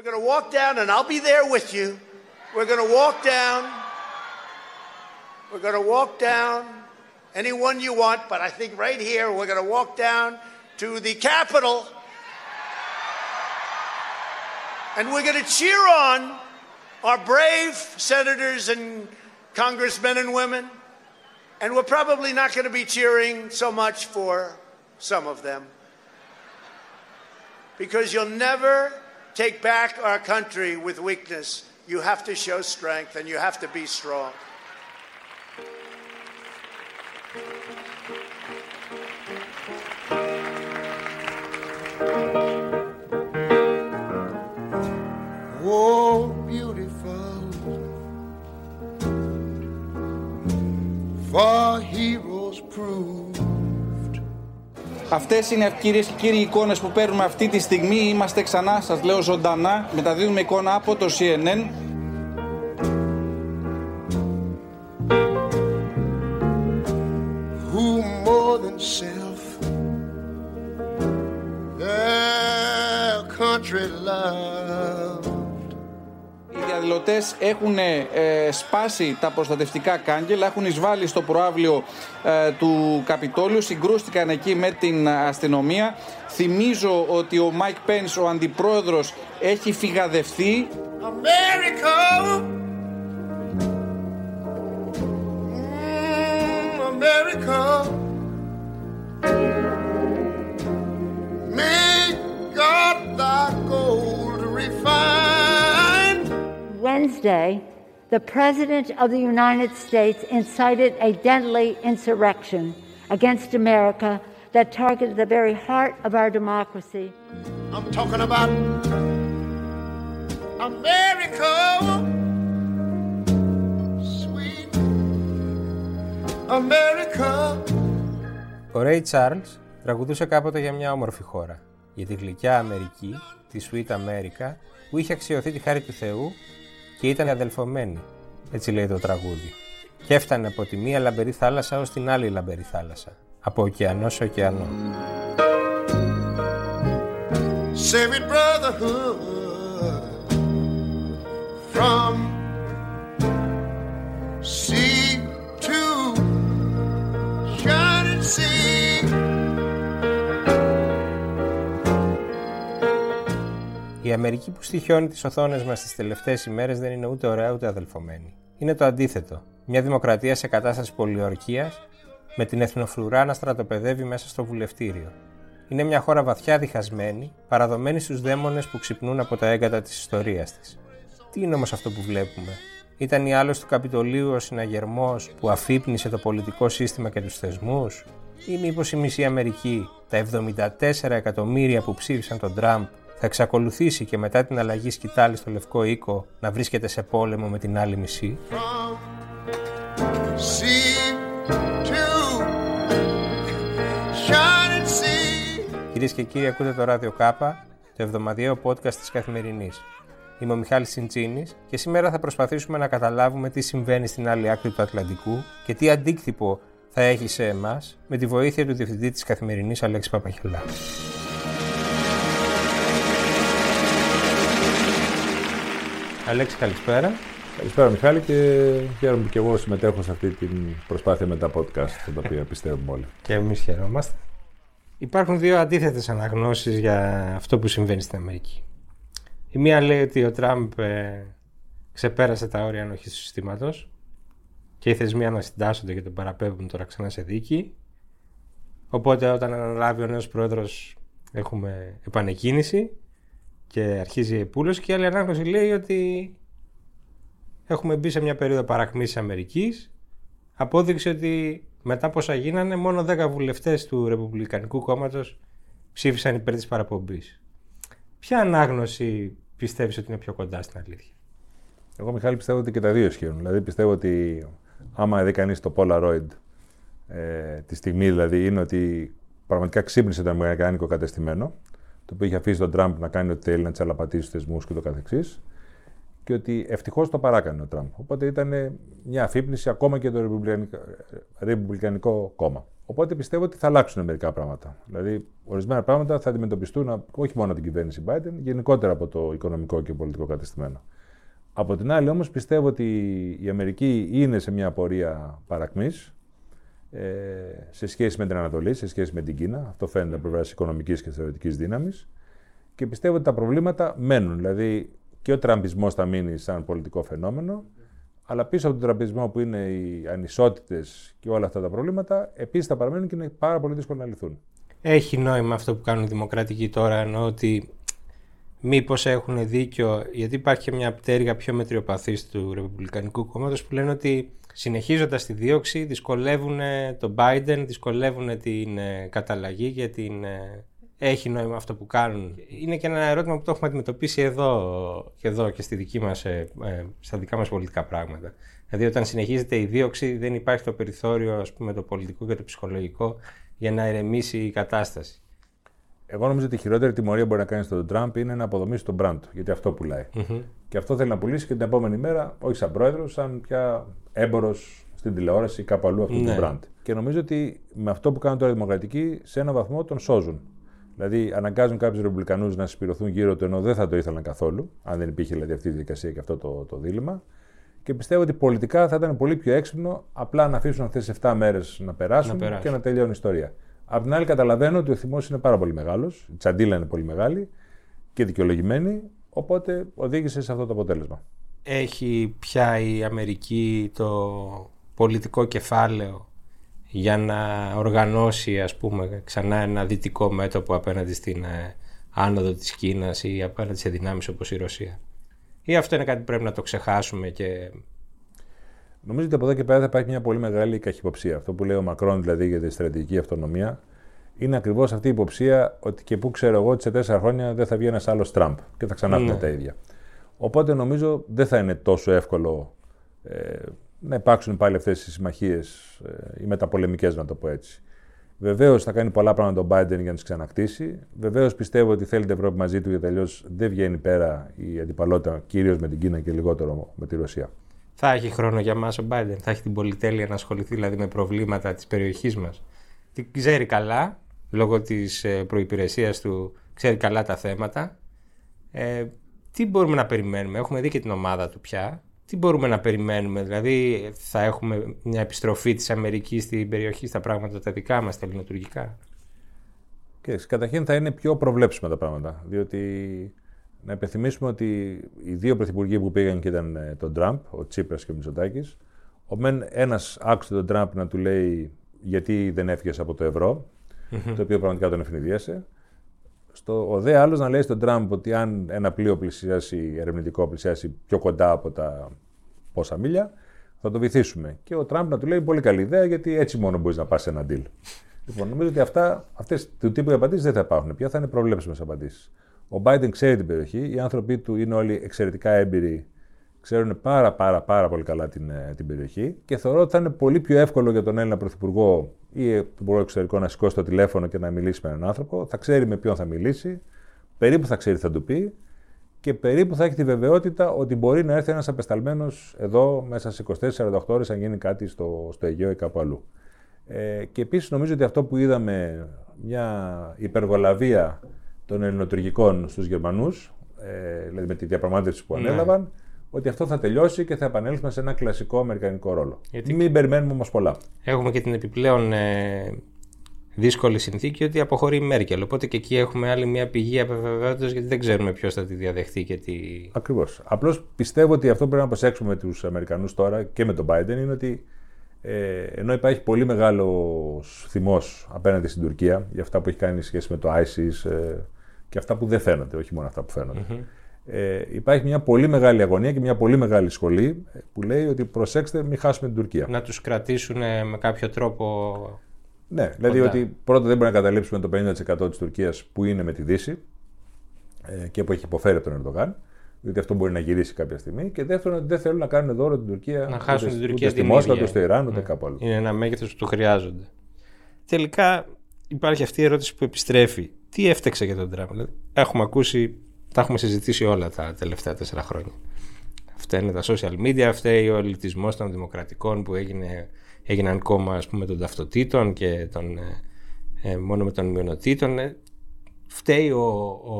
We're going to walk down, and I'll be there with you. We're going to walk down. We're going to walk down anyone you want, but I think right here we're going to walk down to the Capitol. And we're going to cheer on our brave senators and congressmen and women. And we're probably not going to be cheering so much for some of them. Because you'll never take back our country with weakness. You have to show strength and you have to be strong. Αυτές είναι κυρίες και κύριοι εικόνες που παίρνουμε αυτή τη στιγμή. Είμαστε ξανά, σας λέω ζωντανά. Μεταδίδουμε εικόνα από το CNN. who more than self; Their country loved. Οι διαδηλωτέ έχουν ε, σπάσει τα προστατευτικά κάγκελα, έχουν εισβάλει στο προάβλιο ε, του Καπιτόλιου, συγκρούστηκαν εκεί με την αστυνομία. Θυμίζω ότι ο Μάικ Πένς, ο αντιπρόεδρος, έχει φυγαδευτεί. America, Mm, America, Wednesday, the President of the United States incited a deadly insurrection against America that targeted the very heart of our democracy. I'm talking about America, sweet America. Ο Ray Charles τραγουδούσε κάποτε για μια όμορφη χώρα, για τη γλυκιά Αμερική, τη Sweet America, που είχε αξιωθεί τη χάρη του Θεού και ήταν αδελφωμένη, έτσι λέει το τραγούδι. Και έφτανε από τη μία λαμπερή θάλασσα ως την άλλη λαμπερή θάλασσα, από ωκεανό σε ωκεανό. Sacred brotherhood from Η Αμερική που στοιχιώνει τις οθόνες μας τις τελευταίες ημέρες δεν είναι ούτε ωραία ούτε αδελφωμένη. Είναι το αντίθετο. Μια δημοκρατία σε κατάσταση πολιορκίας με την εθνοφρουρά να στρατοπεδεύει μέσα στο βουλευτήριο. Είναι μια χώρα βαθιά διχασμένη, παραδομένη στους δαίμονες που ξυπνούν από τα έγκατα της ιστορίας της. Τι είναι όμως αυτό που βλέπουμε; Ήταν η άλωση του Καπιτολίου ο συναγερμός που αφύπνισε το πολιτικό σύστημα και τους θεσμούς, ή μήπως η μισή Αμερική, τα 74 εκατομμύρια που ψήφισαν τον Τραμπ, θα εξακολουθήσει και μετά την αλλαγή σκητάλη στο Λευκό Οίκο να βρίσκεται σε πόλεμο με την άλλη μισή. Sea to shining sea. Κυρίες και κύριοι, ακούτε το ράδιο Κάπα, το εβδομαδιαίο podcast της Καθημερινής. Είμαι ο Μιχάλης Συντσίνης και σήμερα θα προσπαθήσουμε να καταλάβουμε τι συμβαίνει στην άλλη άκρη του Ατλαντικού και τι αντίκτυπο θα έχει σε εμάς με τη βοήθεια του Διευθυντή της Καθημερινής Αλέξη Παπαχελά. Αλέξη, καλησπέρα. Καλησπέρα Μιχάλη και χαίρομαι που και εγώ συμμετέχω σε αυτή την προσπάθεια με τα podcast, τα οποία πιστεύουμε όλοι. Και εμείς χαιρόμαστε. Υπάρχουν δύο αντίθετες αναγνώσεις για αυτό που συμβαίνει στην Αμερική. Η μία λέει ότι ο Τραμπ ε, ξεπέρασε τα όρια ανοχής του συστήματος και οι θεσμοί ανασυντάσσονται και τον παραπέμπουν τώρα ξανά σε δίκη. Οπότε όταν αναλάβει ο νέος πρόεδρος έχουμε επανεκκίνηση και αρχίζει η επούλωση και η άλλη ανάγνωση λέει ότι έχουμε μπει σε μια περίοδο παρακμής Αμερικής απόδειξε ότι μετά από όσα γίνανε μόνο 10 βουλευτές του Ρεπουμπλικανικού κόμματος ψήφισαν υπέρ της παραπομπής. Ποια ανάγνωση πιστεύεις ότι είναι πιο κοντά στην αλήθεια; Εγώ, Μιχάλη, πιστεύω ότι και τα δύο ισχύουν. Δηλαδή, πιστεύω ότι άμα δει κανείς το Polaroid, ε, τη στιγμή δηλαδή, είναι ότι πραγματικά ξύπνησε το αμερικάνικο κατεστημένο, το οποίο είχε αφήσει τον Τραμπ να κάνει ό,τι θέλει, να τσαλαπατήσει τους θεσμούς και το καθεξής, και ότι ευτυχώς το παράκανε ο Τραμπ. Οπότε ήταν μια αφύπνιση ακόμα και το Ρεπουμπλικανικό, Ρεπουμπλικανικό κόμμα. Οπότε πιστεύω ότι θα αλλάξουν μερικά πράγματα. Δηλαδή, ορισμένα πράγματα θα αντιμετωπιστούν όχι μόνο από την κυβέρνηση Biden, γενικότερα από το οικονομικό και πολιτικό κατεστημένο. Από την άλλη, όμως, πιστεύω ότι η Αμερική είναι σε μια πορεία παρακμής ε, σε σχέση με την Ανατολή, σε σχέση με την Κίνα. Αυτό φαίνεται από πλευράς οικονομικής και θεωρητικής δύναμης. Και πιστεύω ότι τα προβλήματα μένουν. Δηλαδή, και ο τραμπισμός θα μείνει σαν πολιτικό φαινόμενο αλλά πίσω από τον τραπεζισμό που είναι οι ανισότητες και όλα αυτά τα προβλήματα, επίσης θα παραμένουν και είναι πάρα πολύ δύσκολο να λυθούν. Έχει νόημα αυτό που κάνουν οι δημοκρατικοί τώρα, ενώ ότι μήπως έχουν δίκιο, γιατί υπάρχει και μια πτέρυγα πιο μετριοπαθής του Ρεπουμπλικανικού κόμματος που λένε ότι συνεχίζοντα τη δίωξη δυσκολεύουν τον Biden, δυσκολεύουν την ε, καταλλαγή για την ε, έχει νόημα αυτό που κάνουν. Είναι και ένα ερώτημα που το έχουμε αντιμετωπίσει εδώ και, εδώ και στη δική μας, ε, ε, στα δικά μας πολιτικά πράγματα. Δηλαδή όταν συνεχίζεται η δίωξη δεν υπάρχει το περιθώριο ας πούμε, το πολιτικό και το ψυχολογικό για να ηρεμήσει η κατάσταση. Εγώ νομίζω ότι η χειρότερη τιμωρία που μπορεί να κάνει στον Τραμπ είναι να αποδομήσει τον brand του, γιατί αυτό πουλάει. Mm-hmm. Και αυτό θέλει να πουλήσει και την επόμενη μέρα, όχι σαν πρόεδρος, σαν πια έμπορος στην τηλεόραση ή κάπου αλλού αυτού ναι. του brand. Και νομίζω ότι με αυτό που κάνουν τώρα οι Δημοκρατικοί, σε έναν βαθμό τον σώζουν. Δηλαδή, αναγκάζουν κάποιους Ρεπουμπλικανούς να συσπηρωθούν γύρω του ενώ δεν θα το ήθελαν καθόλου, αν δεν υπήρχε δηλαδή, αυτή η διαδικασία και αυτό το, το δίλημα. Και πιστεύω ότι πολιτικά θα ήταν πολύ πιο έξυπνο απλά να αφήσουν αυτές τις 7 μέρες να περάσουν να και να τελειώνει η ιστορία. Απ' την άλλη, καταλαβαίνω ότι ο θυμός είναι πάρα πολύ μεγάλος, η τσαντίλα είναι πολύ μεγάλη και δικαιολογημένη, οπότε οδήγησε σε αυτό το αποτέλεσμα. Έχει πια η Αμερική το πολιτικό κεφάλαιο για να οργανώσει ας πούμε ξανά ένα δυτικό μέτωπο απέναντι στην ε, άνοδο της Κίνας ή απέναντι σε δυνάμεις όπως η Ρωσία. Ή αυτό είναι κάτι που πρέπει να το ξεχάσουμε και... Νομίζω ότι από εδώ και πέρα θα υπάρχει μια πολύ μεγάλη καχυποψία. Αυτό που λέει ο Μακρόν δηλαδή για τη στρατηγική αυτονομία είναι ακριβώς αυτή η υποψία ότι και πού ξέρω εγώ ότι σε τέσσερα χρόνια δεν θα βγει ένας άλλος Τραμπ και θα ξανά ναι. τα ίδια. Οπότε νομίζω δεν θα είναι τόσο εύκολο ε, να υπάρξουν πάλι αυτές οι συμμαχίες, ε, οι μεταπολεμικές, να το πω έτσι. Βεβαίως θα κάνει πολλά πράγματα τον Biden για να τις ξανακτήσει. Βεβαίως πιστεύω ότι θέλει την Ευρώπη μαζί του, γιατί αλλιώς δεν βγαίνει πέρα η αντιπαλότητα κυρίως με την Κίνα και λιγότερο με τη Ρωσία. Θα έχει χρόνο για μας ο Biden, θα έχει την πολυτέλεια να ασχοληθεί δηλαδή με προβλήματα της περιοχής μας. Τι ξέρει καλά, λόγω της ε, προπηρεσία του, ξέρει καλά τα θέματα. Ε, τι μπορούμε να περιμένουμε, έχουμε δει και την ομάδα του πια τι μπορούμε να περιμένουμε, δηλαδή θα έχουμε μια επιστροφή της Αμερικής στην περιοχή στα πράγματα τα δικά μας, τα ελληνοτουργικά. Και καταρχήν θα είναι πιο προβλέψιμα τα πράγματα, διότι να υπενθυμίσουμε ότι οι δύο πρωθυπουργοί που πήγαν και ήταν ε, τον Τραμπ, ο Τσίπρας και ο Μητσοτάκης, ο μεν ένας άκουσε τον Τραμπ να του λέει γιατί δεν έφυγες από το ευρώ, το οποίο πραγματικά τον ευνηδίασε. Στο, ο δε άλλος να λέει στον Τραμπ ότι αν ένα πλοίο πλησιάσει, ερευνητικό πλησιάσει πιο κοντά από τα πόσα μίλια, θα το βυθίσουμε. Και ο Τραμπ να του λέει πολύ καλή ιδέα, γιατί έτσι μόνο μπορείς να πας σε ένα deal. Λοιπόν, νομίζω ότι αυτά, αυτές του τύπου οι απαντήσεις δεν θα υπάρχουν πια, θα είναι προβλέψιμες απαντήσεις. Ο Biden ξέρει την περιοχή, οι άνθρωποι του είναι όλοι εξαιρετικά έμπειροι, ξέρουν πάρα πάρα πάρα πολύ καλά την, ε, την περιοχή. Και θεωρώ ότι θα είναι πολύ πιο εύκολο για τον Έλληνα Πρωθυπουργό ή τον Υπουργό Εξωτερικών να σηκώσει το τηλέφωνο και να μιλήσει με έναν άνθρωπο. Θα ξέρει με ποιον θα μιλήσει, περίπου θα ξέρει τι θα του πει. Και περίπου θα έχει τη βεβαιότητα ότι μπορεί να έρθει ένας απεσταλμένος εδώ μέσα σε 24-48 ώρες αν γίνει κάτι στο, στο Αιγαίο ή κάπου αλλού. Ε, και επίσης νομίζω ότι αυτό που είδαμε, μια υπεργολαβία των ελληνοτουργικών στους Γερμανούς, ε, δηλαδή με τη διαπραγμάτευση που ναι. ανέλαβαν, ότι αυτό θα τελειώσει και θα επανέλθουμε σε ένα κλασικό αμερικανικό ρόλο. Γιατί... Μην περιμένουμε όμως πολλά. Έχουμε και την επιπλέον ε, δύσκολη συνθήκη ότι αποχωρεί η Μέρκελ. Οπότε και εκεί έχουμε άλλη μια πηγή απεβεβαιότητας γιατί δεν ξέρουμε ποιος θα τη διαδεχτεί και τι. Ακριβώς. Απλώς πιστεύω ότι αυτό που πρέπει να προσέξουμε με τους Αμερικανούς τώρα και με τον Biden είναι ότι ε, ενώ υπάρχει πολύ μεγάλος θυμός απέναντι στην Τουρκία για αυτά που έχει κάνει σχέση με το ISIS ε, και αυτά που δεν φαίνονται, όχι μόνο αυτά που φαίνονται. Mm-hmm. Ε, υπάρχει μια πολύ μεγάλη αγωνία και μια πολύ μεγάλη σχολή που λέει ότι προσέξτε, μην χάσουμε την Τουρκία. Να τους κρατήσουν με κάποιο τρόπο ναι, δηλαδή ότι πρώτα δεν μπορεί να καταλήψουμε το 50% της Τουρκίας που είναι με τη Δύση ε, και που έχει υποφέρει από τον Ερντογάν, διότι αυτό μπορεί να γυρίσει κάποια στιγμή. Και δεύτερον, ότι δεν θέλουν να κάνουν δώρο την Τουρκία. Να χάσουν ούτε, την Τουρκία ούτε στη Μόσχα, ούτε στο Ιράν, ούτε ναι. κάπου αλλού. Είναι ένα μέγεθος που το χρειάζονται. Τελικά υπάρχει αυτή η ερώτηση που επιστρέφει. Τι έφταξε για τον Τραμπ; Δηλαδή, έχουμε ακούσει, τα έχουμε συζητήσει όλα τα τελευταία τέσσερα χρόνια. φταίνε τα social media, φταίει ο ελιτισμός των δημοκρατικών που έγινε, έγιναν κόμμα ας πούμε των ταυτοτήτων και των, ε, μόνο με των μειονοτήτων. φταίει ο, ο,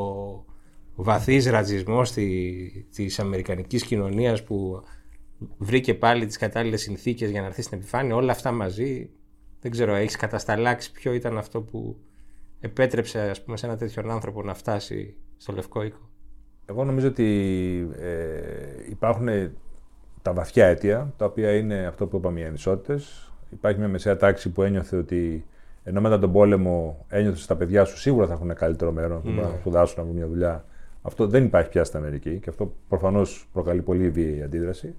ο βαθύς ρατσισμός τη, της αμερικανικής κοινωνίας που βρήκε πάλι τις κατάλληλες συνθήκες για να έρθει στην επιφάνεια. Όλα αυτά μαζί, δεν ξέρω, έχεις κατασταλάξει ποιο ήταν αυτό που επέτρεψε ας πούμε, σε ένα τέτοιον άνθρωπο να φτάσει στο Λευκό Οίκο; Εγώ νομίζω ότι ε, υπάρχουν τα βαθιά αίτια, τα οποία είναι αυτό που είπαμε οι ανισότητες. Υπάρχει μια μεσαία τάξη που ένιωθε ότι ενώ μετά τον πόλεμο ένιωθες ότι τα παιδιά σου σίγουρα θα έχουν καλύτερο μέρο, mm. να σπουδάσουν, να βρουν μια δουλειά. Αυτό δεν υπάρχει πια στην Αμερική και αυτό προφανώς προκαλεί πολύ βίαιη αντίδραση.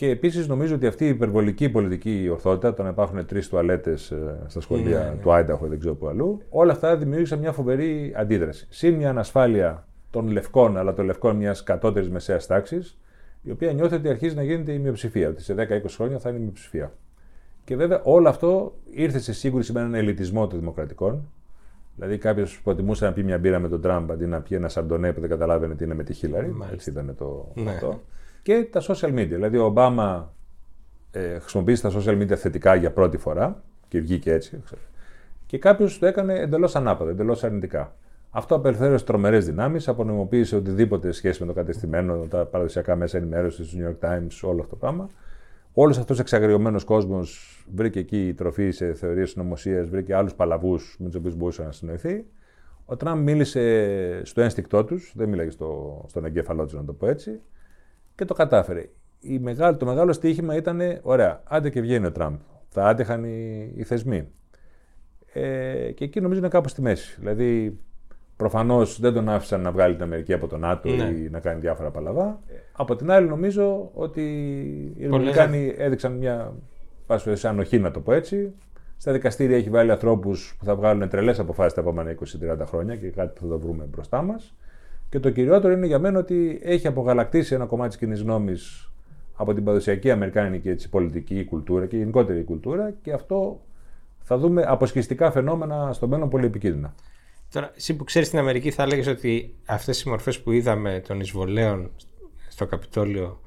Και επίσης νομίζω ότι αυτή η υπερβολική πολιτική ορθότητα, το να υπάρχουν τρεις τουαλέτες ε, στα σχολεία ναι, ναι. του Άινταχο, δεν ξέρω που αλλού, όλα αυτά δημιούργησαν μια φοβερή αντίδραση. Συν μια ανασφάλεια των λευκών, αλλά των λευκών μιας κατώτερης μεσαίας τάξης, η οποία νιώθει ότι αρχίζει να γίνεται η μειοψηφία, ότι σε 10-20 χρόνια θα είναι η μειοψηφία. Και βέβαια όλο αυτό ήρθε σε σύγκρουση με έναν ελιτισμό των δημοκρατικών. Δηλαδή κάποιος προτιμούσε να πει μια μπύρα με τον Τραμπ αντί να πει ένα σαντονέ που δεν καταλάβαινε τι είναι με τη Χίλαρη. Έτσι ήταν το ναι. αυτό. Και τα social media. Δηλαδή ο Ομπάμα ε, χρησιμοποίησε τα social media θετικά για πρώτη φορά και βγήκε έτσι. Και κάποιος το έκανε εντελώς ανάποδα, εντελώς αρνητικά. Αυτό απελευθέρωσε τρομερές δυνάμεις, απονομοποίησε οτιδήποτε σχέση με το κατεστημένο, τα παραδοσιακά μέσα ενημέρωσης τους New York Times, όλο αυτό το πράγμα. Όλος αυτός ο εξαγριωμένος κόσμος βρήκε εκεί τροφή σε θεωρίες συνωμοσίας, βρήκε άλλους παλαβούς με τους οποίους μπορούσε να συνοηθεί. Ο Τραμπ μίλησε στο ένστικτό τους, δεν μίλαγε στο, στον εγκέφαλό τους, να το πω έτσι, και το κατάφερε. Η μεγάλη, το μεγάλο στοίχημα ήταν, ωραία, άντε και βγαίνει ο Τραμπ. Θα άντεχαν οι, οι θεσμοί. Ε, και εκεί νομίζω είναι κάπου στη μέση. Δηλαδή, Προφανώς δεν τον άφησαν να βγάλει την Αμερική από τον ΝΑΤΟ ναι. ή να κάνει διάφορα παλαβά. Από την άλλη, νομίζω ότι οι Ρεπουμπλικάνοι έδειξαν μια πάση ανοχή, να το πω έτσι. Στα δικαστήρια έχει βάλει ανθρώπους που θα βγάλουν τρελές αποφάσεις τα επόμενα 20-30 χρόνια και κάτι που θα το βρούμε μπροστά μας. Και το κυριότερο είναι για μένα ότι έχει απογαλακτήσει ένα κομμάτι της κοινής γνώμης από την παραδοσιακή αμερικάνικη έτσι, πολιτική κουλτούρα και γενικότερη κουλτούρα και αυτό θα δούμε αποσχιστικά φαινόμενα στο μέλλον πολύ επικίνδυνα. Τώρα, εσύ που ξέρεις στην Αμερική, θα έλεγες ότι αυτές οι μορφές που είδαμε των εισβολέων στο Καπιτόλιο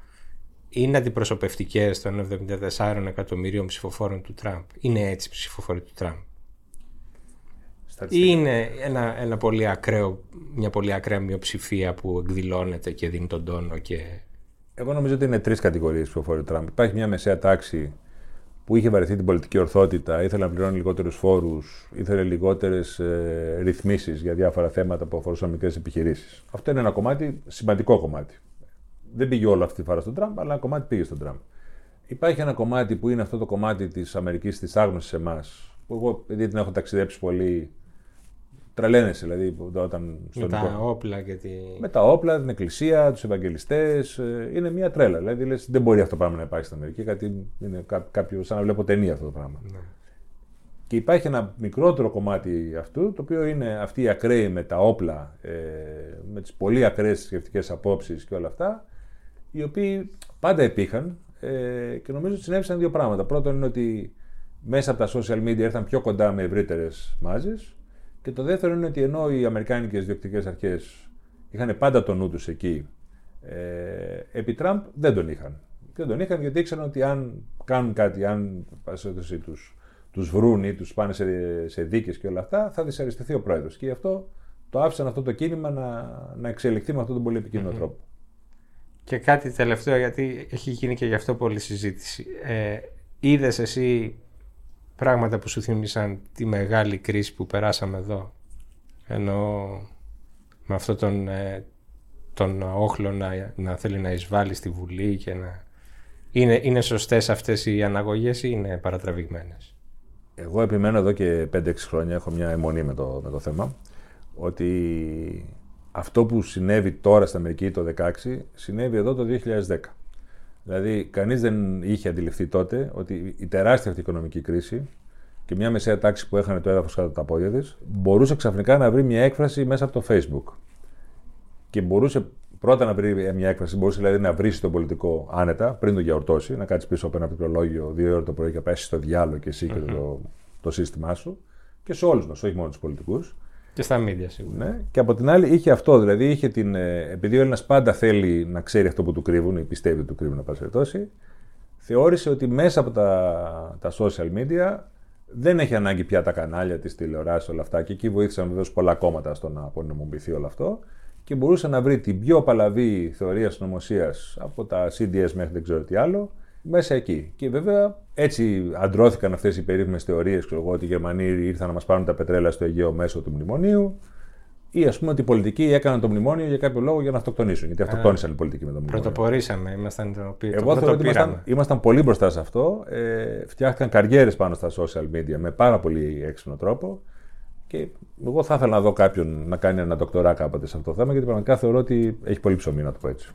είναι αντιπροσωπευτικές των 74 εκατομμυρίων ψηφοφόρων του Τραμπ; Είναι έτσι ψηφοφόροι του Τραμπ; Ή είναι ένα, ένα πολύ ακραίο, μια πολύ ακραία μειοψηφία που εκδηλώνεται και δίνει τον τόνο και... Εγώ νομίζω ότι είναι τρεις κατηγορίες ψηφοφόροι του Τραμπ. Υπάρχει μια μεσαία τάξη που είχε βαρεθεί την πολιτική ορθότητα, ήθελε να πληρώνει λιγότερους φόρους, ήθελε λιγότερες ε, ρυθμίσεις για διάφορα θέματα που αφορούσαν μικρές επιχειρήσεις. Αυτό είναι ένα κομμάτι, σημαντικό κομμάτι. Δεν πήγε όλο αυτή τη φορά στον Τραμπ, αλλά ένα κομμάτι πήγε στον Τραμπ. Υπάρχει ένα κομμάτι που είναι αυτό το κομμάτι της Αμερικής, της άγνωσης σε εμάς, που εγώ, επειδή την έχω ταξιδέψει πολύ, τρελαίνεσαι δηλαδή όταν με τα όπλα και τη... Με τα όπλα, την εκκλησία, τους Ευαγγελιστές. Ε, είναι μια τρέλα. Δηλαδή λες, δεν μπορεί αυτό το πράγμα να υπάρχει στην Αμερική. Κάτι είναι κάποιο, σαν να βλέπω ταινία αυτό το πράγμα. Ναι. Και υπάρχει ένα μικρότερο κομμάτι αυτού, το οποίο είναι αυτοί οι ακραίοι με τα όπλα, ε, με τις πολύ ακραίες θρησκευτικές απόψεις και όλα αυτά, οι οποίοι πάντα υπήρχαν ε, και νομίζω ότι συνέβησαν δύο πράγματα. Πρώτον είναι ότι μέσα από τα social media ήρθαν πιο κοντά με ευρύτερες μάζες και το δεύτερο είναι ότι ενώ οι Αμερικάνικες διοκτικές αρχές είχαν πάντα τον νου τους εκεί, ε, επί Τραμπ δεν τον είχαν. Δεν τον είχαν γιατί ήξεραν ότι αν κάνουν κάτι, αν τους, τους βρουν ή τους πάνε σε, σε δίκες και όλα αυτά, θα δυσαρεστηθεί ο πρόεδρος. Και γι' αυτό το άφησαν αυτό το κίνημα να, να εξελιχθεί με αυτόν τον πολύ επικίνδυνο τρόπο. Και κάτι τελευταίο, γιατί έχει γίνει και γι' αυτό πολλή συζήτηση. Ε, Είδες εσύ πράγματα που σου θύμισαν τη μεγάλη κρίση που περάσαμε εδώ. Ενώ με αυτόν τον, ε, τον όχλο να, να θέλει να εισβάλλει στη Βουλή και να... Είναι, είναι σωστές αυτές οι αναγωγές ή είναι παρατραβηγμένες; Εγώ επιμένω εδώ και 5-6 χρόνια, έχω μια αιμονή με το, με το θέμα, ότι αυτό που συνέβη τώρα στην Αμερική το 2016, συνέβη εδώ το 2010. Δηλαδή, κανείς δεν είχε αντιληφθεί τότε ότι η τεράστια αυτή οικονομική κρίση και μια μεσαία τάξη που έχανε το έδαφος κάτω από τα πόδια της, μπορούσε ξαφνικά να βρει μια έκφραση μέσα από το Facebook. Και μπορούσε πρώτα να βρει μια έκφραση, μπορούσε δηλαδή να βρει τον πολιτικό άνετα πριν το γιορτώσει, να κάτσει πίσω από ένα πληκτρολόγιο δύο ώρε το πρωί και να πέσει στο διάλογο και εσύ και το, το σύστημά σου. Και σε όλους μας, όχι μόνο τους πολιτικούς. Και στα μίδια σίγουρα. Ναι. Και από την άλλη είχε αυτό, δηλαδή είχε την, ε, επειδή ο Έλληνας πάντα θέλει να ξέρει αυτό που του κρύβουν ή πιστεύει ότι του κρύβουν, να περιπτώσει, θεώρησε ότι μέσα από τα, τα social media δεν έχει ανάγκη πια τα κανάλια της τηλεοράσης, όλα αυτά. Και εκεί βοήθησαν βεβαίως πολλά κόμματα στο να απονομοποιηθεί όλο αυτό. Και μπορούσε να βρει την πιο παλαβή θεωρία συνωμοσίας από τα CDS μέχρι δεν ξέρω τι άλλο, μέσα εκεί. Και βέβαια έτσι αντρώθηκαν αυτές οι περίφημες θεωρίες, ότι οι Γερμανοί ήρθαν να μας πάρουν τα πετρέλα στο Αιγαίο μέσω του μνημονίου. Ή ας πούμε ότι οι πολιτικοί έκαναν το μνημόνιο για κάποιο λόγο για να αυτοκτονήσουν. Γιατί αυτοκτόνησαν οι πολιτικοί με το μνημόνιο. Πρωτοπορήσαμε, ήμασταν το οποίο. Εγώ θεωρώ ότι ήμασταν, ήμασταν πολύ μπροστά σε αυτό. Ε, φτιάχτηκαν καριέρες πάνω στα social media με πάρα πολύ έξυπνο τρόπο. Και εγώ θα ήθελα να δω κάποιον να κάνει ένα δοκτορά κάποτε σε αυτό το θέμα, γιατί πραγματικά θεωρώ ότι έχει πολύ ψωμί, να το πω έτσι.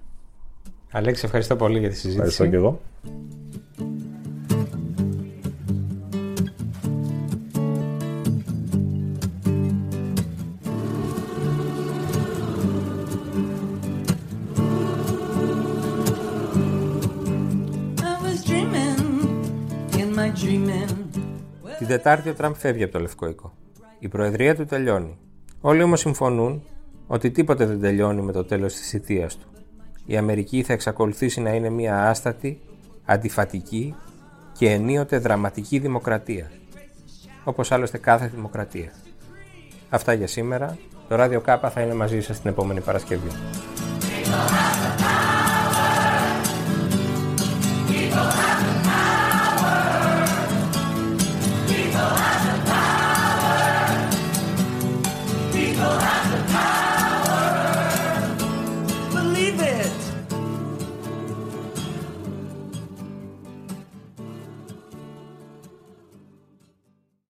Αλέξη, ευχαριστώ πολύ για τη συζήτηση. Ευχαριστώ και εγώ. Την Τετάρτη ο Τραμπ φεύγει από το Λευκό Οίκο. Η Προεδρία του τελειώνει. Όλοι όμως συμφωνούν ότι τίποτε δεν τελειώνει με το τέλος της θητεία του. Η Αμερική θα εξακολουθήσει να είναι μια άστατη, αντιφατική και ενίοτε δραματική δημοκρατία. Όπως άλλωστε κάθε δημοκρατία. Αυτά για σήμερα. Το Ράδιο Κάπα θα είναι μαζί σας την επόμενη Παρασκευή.